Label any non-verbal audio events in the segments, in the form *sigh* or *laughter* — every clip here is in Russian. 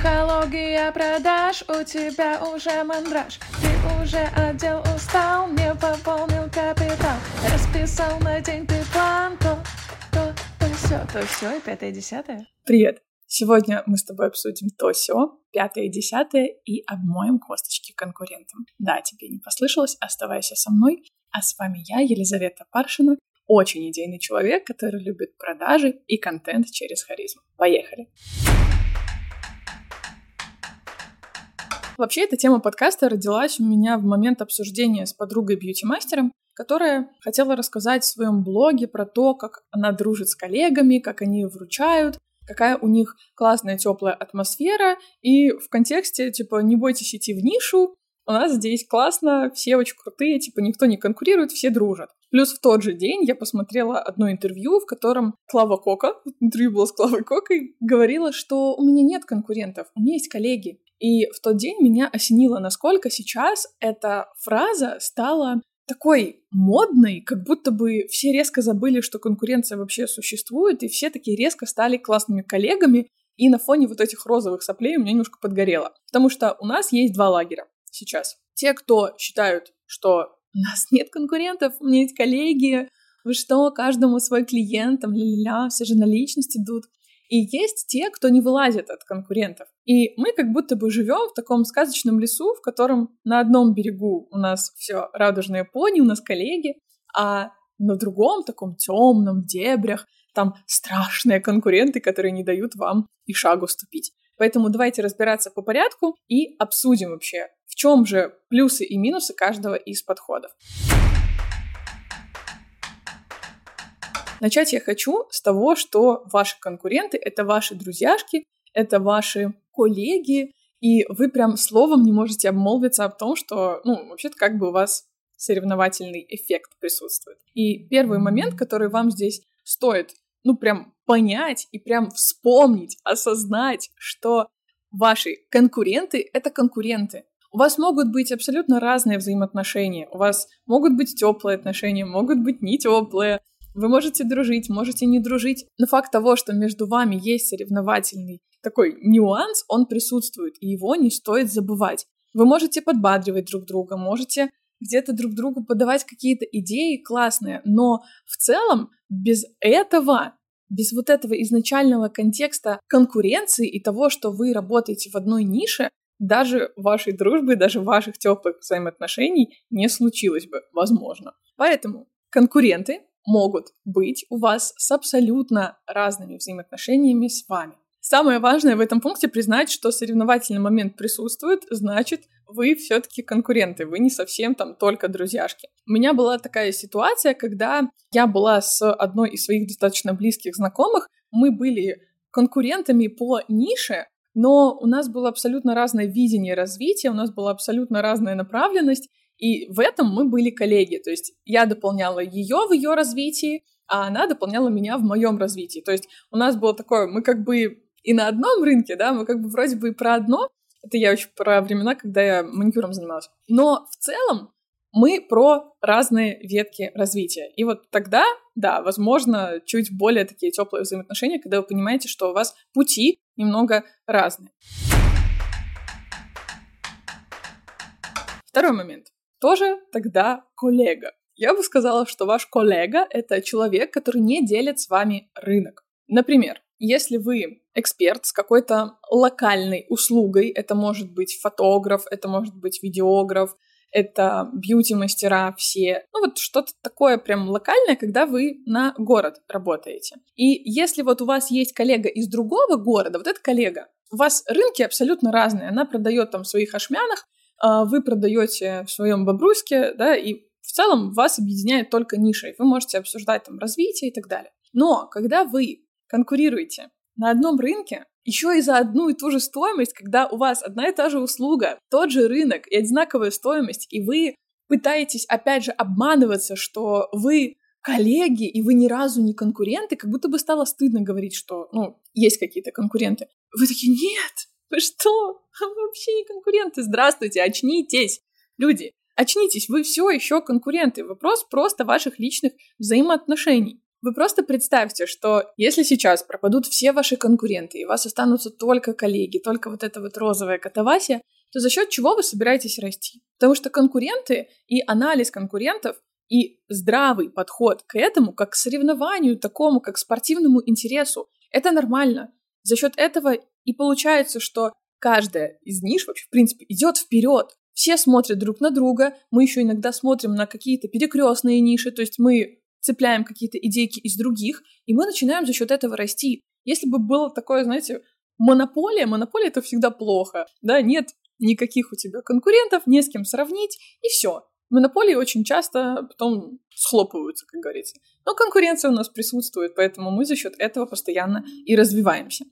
Психология продаж, у тебя уже мандраж Ты уже отдел устал, не пополнил капитал Расписал на день ты план, то, то, то все, то все и пятое, десятое Привет! Сегодня мы с тобой обсудим то все, пятое и десятое, и обмоем косточки конкурентам. Да, тебе не послышалось, оставайся со мной. А с вами я, Елизавета Паршина, очень идейный человек, который любит продажи и контент через харизму. Поехали! Вообще, эта тема подкаста родилась у меня в момент обсуждения с подругой бьюти-мастером, которая хотела рассказать в своем блоге про то, как она дружит с коллегами, как они вручают, какая у них классная теплая атмосфера, и в контексте, типа, не бойтесь идти в нишу, у нас здесь классно, все очень крутые, типа, никто не конкурирует, все дружат. Плюс в тот же день я посмотрела одно интервью, в котором Клава Кока, интервью было с Клавой Кокой, говорила, что у меня нет конкурентов, у меня есть коллеги. И в тот день меня осенило, насколько сейчас эта фраза стала такой модной, как будто бы все резко забыли, что конкуренция вообще существует, и все такие резко стали классными коллегами, и на фоне вот этих розовых соплей у меня немножко подгорело. Потому что у нас есть два лагеря сейчас. Те, кто считают, что у нас нет конкурентов, у меня есть коллеги, вы что, каждому свой клиент, там, ля-ля-ля, все же на личность идут. И есть те, кто не вылазит от конкурентов. И мы как будто бы живем в таком сказочном лесу, в котором на одном берегу у нас все радужные пони, у нас коллеги, а на другом, таком темном, дебрях, там страшные конкуренты, которые не дают вам и шагу ступить. Поэтому давайте разбираться по порядку и обсудим вообще, в чем же плюсы и минусы каждого из подходов. Начать я хочу с того, что ваши конкуренты — это ваши друзьяшки, это ваши коллеги, и вы прям словом не можете обмолвиться о том, что, ну, вообще-то как бы у вас соревновательный эффект присутствует. И первый момент, который вам здесь стоит, ну, прям понять и прям вспомнить, осознать, что ваши конкуренты — это конкуренты. У вас могут быть абсолютно разные взаимоотношения. У вас могут быть теплые отношения, могут быть не теплые. Вы можете дружить, можете не дружить, но факт того, что между вами есть соревновательный такой нюанс, он присутствует, и его не стоит забывать. Вы можете подбадривать друг друга, можете где-то друг другу подавать какие-то идеи классные, но в целом без этого, без вот этого изначального контекста конкуренции и того, что вы работаете в одной нише, даже вашей дружбы, даже ваших теплых взаимоотношений не случилось бы, возможно. Поэтому конкуренты могут быть у вас с абсолютно разными взаимоотношениями с вами. Самое важное в этом пункте признать, что соревновательный момент присутствует, значит, вы все-таки конкуренты, вы не совсем там только друзьяшки. У меня была такая ситуация, когда я была с одной из своих достаточно близких знакомых, мы были конкурентами по нише, но у нас было абсолютно разное видение развития, у нас была абсолютно разная направленность, и в этом мы были коллеги. То есть я дополняла ее в ее развитии, а она дополняла меня в моем развитии. То есть у нас было такое, мы как бы и на одном рынке, да, мы как бы вроде бы и про одно, это я еще про времена, когда я маникюром занималась. Но в целом мы про разные ветки развития. И вот тогда, да, возможно, чуть более такие теплые взаимоотношения, когда вы понимаете, что у вас пути немного разные. Второй момент тоже тогда коллега. Я бы сказала, что ваш коллега — это человек, который не делит с вами рынок. Например, если вы эксперт с какой-то локальной услугой, это может быть фотограф, это может быть видеограф, это бьюти-мастера все. Ну вот что-то такое прям локальное, когда вы на город работаете. И если вот у вас есть коллега из другого города, вот этот коллега, у вас рынки абсолютно разные. Она продает там в своих ошмянах, а, вы продаете в своем Бобруйске, да, и в целом вас объединяет только ниша, и вы можете обсуждать там развитие и так далее. Но когда вы конкурируете на одном рынке, еще и за одну и ту же стоимость, когда у вас одна и та же услуга, тот же рынок и одинаковая стоимость, и вы пытаетесь, опять же, обманываться, что вы коллеги, и вы ни разу не конкуренты, как будто бы стало стыдно говорить, что, ну, есть какие-то конкуренты. Вы такие, нет, вы что? Вообще не конкуренты. Здравствуйте, очнитесь. Люди, очнитесь, вы все еще конкуренты. Вопрос просто ваших личных взаимоотношений. Вы просто представьте, что если сейчас пропадут все ваши конкуренты, и у вас останутся только коллеги, только вот эта вот розовая катавасия, то за счет чего вы собираетесь расти? Потому что конкуренты и анализ конкурентов и здравый подход к этому, как к соревнованию такому, как к спортивному интересу, это нормально. За счет этого и получается, что каждая из ниш вообще, в принципе, идет вперед. Все смотрят друг на друга, мы еще иногда смотрим на какие-то перекрестные ниши, то есть мы цепляем какие-то идейки из других, и мы начинаем за счет этого расти. Если бы было такое, знаете, монополия, монополия это всегда плохо, да, нет никаких у тебя конкурентов, не с кем сравнить, и все. Монополии очень часто потом схлопываются, как говорится. Но конкуренция у нас присутствует, поэтому мы за счет этого постоянно и развиваемся.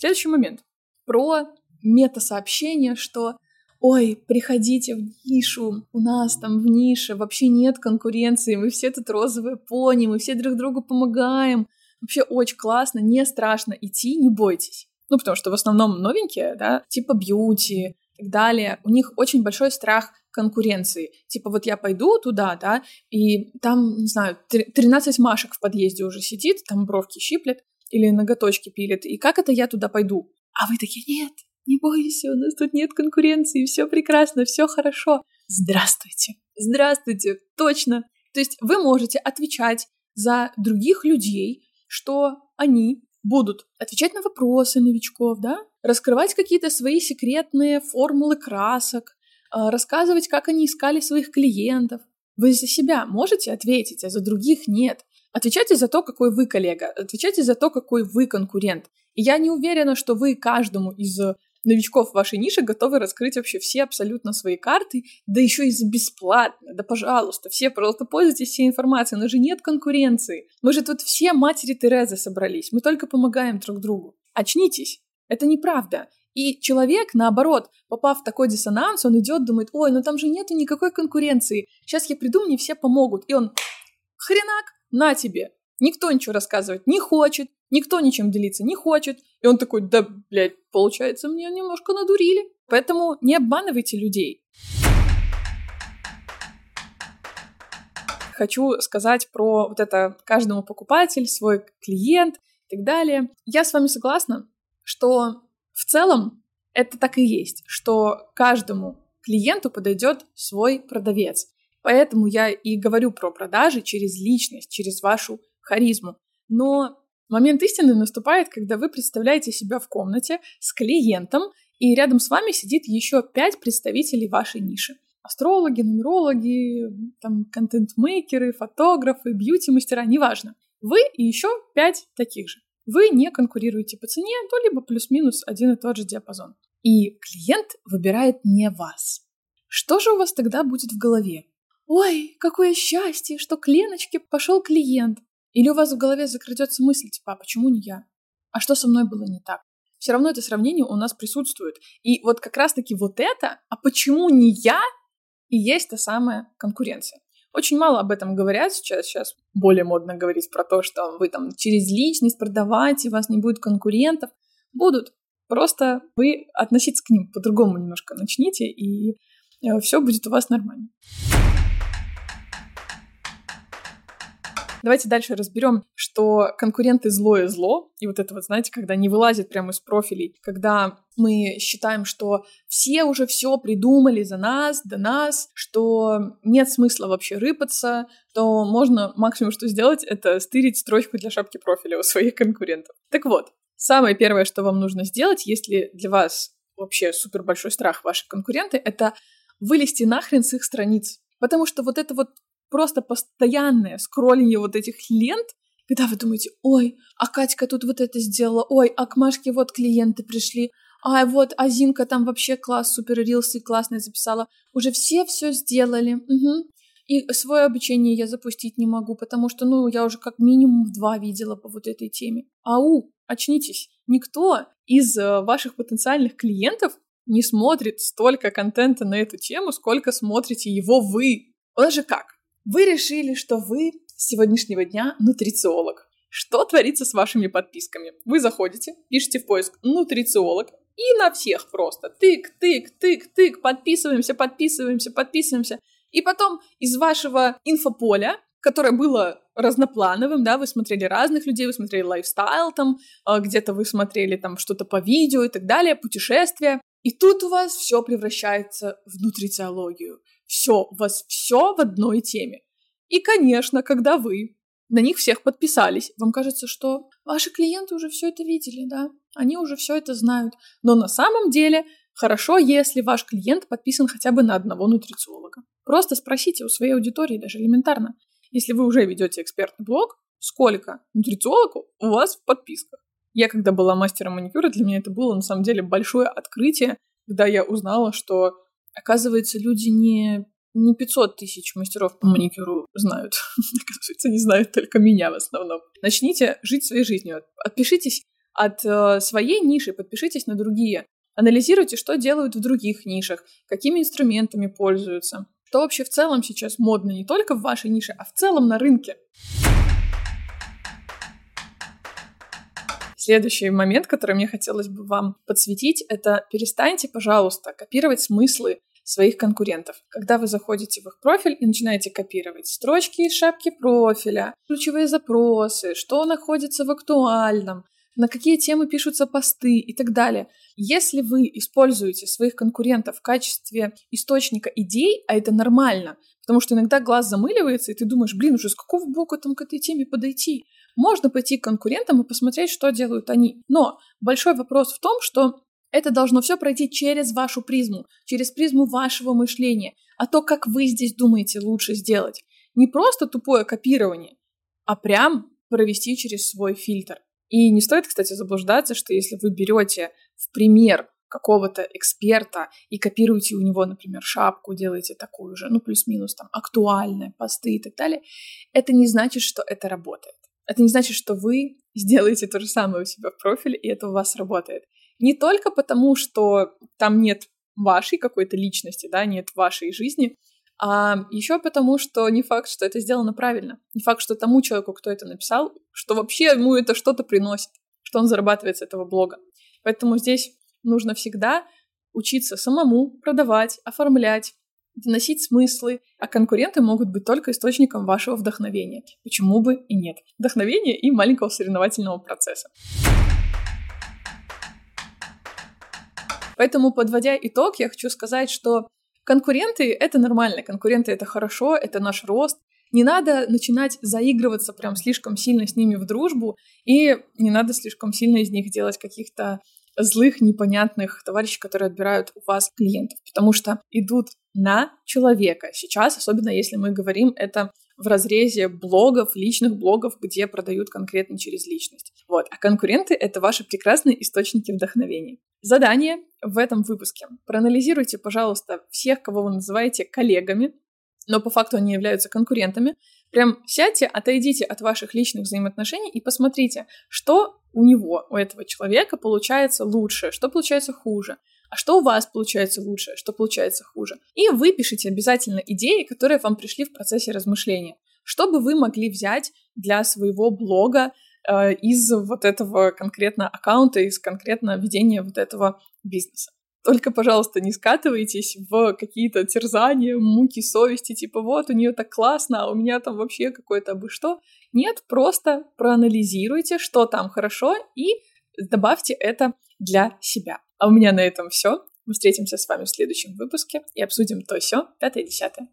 Следующий момент. Про мета-сообщение, что ой, приходите в нишу, у нас там в нише вообще нет конкуренции, мы все тут розовые пони, мы все друг другу помогаем, вообще очень классно, не страшно идти, не бойтесь. Ну, потому что в основном новенькие, да, типа бьюти, так далее, у них очень большой страх конкуренции. Типа вот я пойду туда, да, и там, не знаю, 13 машек в подъезде уже сидит, там бровки щиплет или ноготочки пилит, и как это я туда пойду? А вы такие, нет, не бойся, у нас тут нет конкуренции, все прекрасно, все хорошо. Здравствуйте, здравствуйте, точно. То есть вы можете отвечать за других людей, что они будут отвечать на вопросы новичков, да, раскрывать какие-то свои секретные формулы красок, а, рассказывать, как они искали своих клиентов. Вы за себя можете ответить, а за других нет. Отвечайте за то, какой вы коллега, отвечайте за то, какой вы конкурент. И я не уверена, что вы каждому из новичков в вашей нише готовы раскрыть вообще все абсолютно свои карты, да еще и за бесплатно, да пожалуйста, все просто пользуйтесь всей информацией, но же нет конкуренции. Мы же тут все матери Терезы собрались, мы только помогаем друг другу. Очнитесь, это неправда. И человек, наоборот, попав в такой диссонанс, он идет, думает, ой, ну там же нету никакой конкуренции, сейчас я приду, мне все помогут. И он, хренак, на тебе, Никто ничего рассказывать не хочет, никто ничем делиться не хочет. И он такой, да, блядь, получается, мне немножко надурили. Поэтому не обманывайте людей. Хочу сказать про вот это каждому покупатель, свой клиент и так далее. Я с вами согласна, что в целом это так и есть, что каждому клиенту подойдет свой продавец. Поэтому я и говорю про продажи через личность, через вашу харизму. Но момент истины наступает, когда вы представляете себя в комнате с клиентом, и рядом с вами сидит еще пять представителей вашей ниши. Астрологи, нумерологи, там, контент-мейкеры, фотографы, бьюти-мастера, неважно. Вы и еще пять таких же. Вы не конкурируете по цене, то либо плюс-минус один и тот же диапазон. И клиент выбирает не вас. Что же у вас тогда будет в голове? Ой, какое счастье, что к Леночке пошел клиент. Или у вас в голове закрадется мысль, типа, а почему не я? А что со мной было не так? Все равно это сравнение у нас присутствует. И вот как раз-таки вот это, а почему не я, и есть та самая конкуренция. Очень мало об этом говорят сейчас. Сейчас более модно говорить про то, что вы там через личность продавать, и у вас не будет конкурентов. Будут. Просто вы относиться к ним по-другому немножко начните, и э, все будет у вас нормально. Давайте дальше разберем, что конкуренты злое зло. И вот это вот, знаете, когда не вылазит прямо из профилей, когда мы считаем, что все уже все придумали за нас, до нас, что нет смысла вообще рыпаться, то можно максимум, что сделать, это стырить строчку для шапки профиля у своих конкурентов. Так вот, самое первое, что вам нужно сделать, если для вас вообще супер большой страх ваши конкуренты, это вылезти нахрен с их страниц. Потому что вот это вот просто постоянное скроллинг вот этих лент, когда вы думаете, ой, а Катька тут вот это сделала, ой, а к Машке вот клиенты пришли, а вот Азинка там вообще класс, супер рилсы классные записала. Уже все все сделали. Угу. И свое обучение я запустить не могу, потому что, ну, я уже как минимум два видела по вот этой теме. Ау, очнитесь. Никто из э, ваших потенциальных клиентов не смотрит столько контента на эту тему, сколько смотрите его вы. Нас же как? Вы решили, что вы с сегодняшнего дня нутрициолог. Что творится с вашими подписками? Вы заходите, пишите в поиск «нутрициолог» и на всех просто тык, тык, тык, тык, подписываемся, подписываемся, подписываемся. И потом из вашего инфополя, которое было разноплановым, да, вы смотрели разных людей, вы смотрели лайфстайл там, а, где-то вы смотрели там что-то по видео и так далее, путешествия. И тут у вас все превращается в нутрициологию. Все, у вас все в одной теме. И, конечно, когда вы на них всех подписались, вам кажется, что ваши клиенты уже все это видели, да, они уже все это знают. Но на самом деле хорошо, если ваш клиент подписан хотя бы на одного нутрициолога. Просто спросите у своей аудитории, даже элементарно, если вы уже ведете экспертный блог, сколько нутрициологов у вас в подписках? Я когда была мастером маникюра, для меня это было на самом деле большое открытие, когда я узнала, что, оказывается, люди не, не 500 тысяч мастеров по маникюру знают. *laughs* оказывается, не знают только меня в основном. Начните жить своей жизнью. Отпишитесь от э, своей ниши, подпишитесь на другие. Анализируйте, что делают в других нишах, какими инструментами пользуются, что вообще в целом сейчас модно не только в вашей нише, а в целом на рынке. Следующий момент, который мне хотелось бы вам подсветить, это перестаньте, пожалуйста, копировать смыслы своих конкурентов. Когда вы заходите в их профиль и начинаете копировать строчки из шапки профиля, ключевые запросы, что находится в актуальном, на какие темы пишутся посты и так далее. Если вы используете своих конкурентов в качестве источника идей, а это нормально, потому что иногда глаз замыливается, и ты думаешь, блин, уже с какого боку там к этой теме подойти? Можно пойти к конкурентам и посмотреть, что делают они. Но большой вопрос в том, что это должно все пройти через вашу призму, через призму вашего мышления, а то, как вы здесь думаете лучше сделать. Не просто тупое копирование, а прям провести через свой фильтр. И не стоит, кстати, заблуждаться, что если вы берете в пример какого-то эксперта и копируете у него, например, шапку, делаете такую же, ну, плюс-минус там актуальные посты и так далее, это не значит, что это работает. Это не значит, что вы *laughs* сделаете то же самое у себя в профиле, и это у вас работает. Не только потому, что там нет вашей какой-то личности, да, нет вашей жизни, а еще потому, что не факт, что это сделано правильно. Не факт, что тому человеку, кто это написал, что вообще ему это что-то приносит, что он зарабатывает с этого блога. Поэтому здесь нужно всегда учиться самому продавать, оформлять, доносить смыслы, а конкуренты могут быть только источником вашего вдохновения. Почему бы и нет? Вдохновения и маленького соревновательного процесса. Поэтому, подводя итог, я хочу сказать, что Конкуренты — это нормально, конкуренты — это хорошо, это наш рост. Не надо начинать заигрываться прям слишком сильно с ними в дружбу, и не надо слишком сильно из них делать каких-то злых, непонятных товарищей, которые отбирают у вас клиентов, потому что идут на человека. Сейчас, особенно если мы говорим это в разрезе блогов, личных блогов, где продают конкретно через личность. Вот. А конкуренты — это ваши прекрасные источники вдохновения. Задание в этом выпуске. Проанализируйте, пожалуйста, всех, кого вы называете коллегами, но по факту они являются конкурентами. Прям сядьте, отойдите от ваших личных взаимоотношений и посмотрите, что у него, у этого человека получается лучше, что получается хуже, а что у вас получается лучше, что получается хуже. И выпишите обязательно идеи, которые вам пришли в процессе размышления. Что бы вы могли взять для своего блога, э, из вот этого конкретно аккаунта, из конкретно ведения вот этого бизнеса. Только, пожалуйста, не скатывайтесь в какие-то терзания, муки совести, типа вот у нее так классно, а у меня там вообще какое-то бы что. Нет, просто проанализируйте, что там хорошо, и добавьте это для себя. А у меня на этом все. Мы встретимся с вами в следующем выпуске и обсудим то все, пятое-десятое.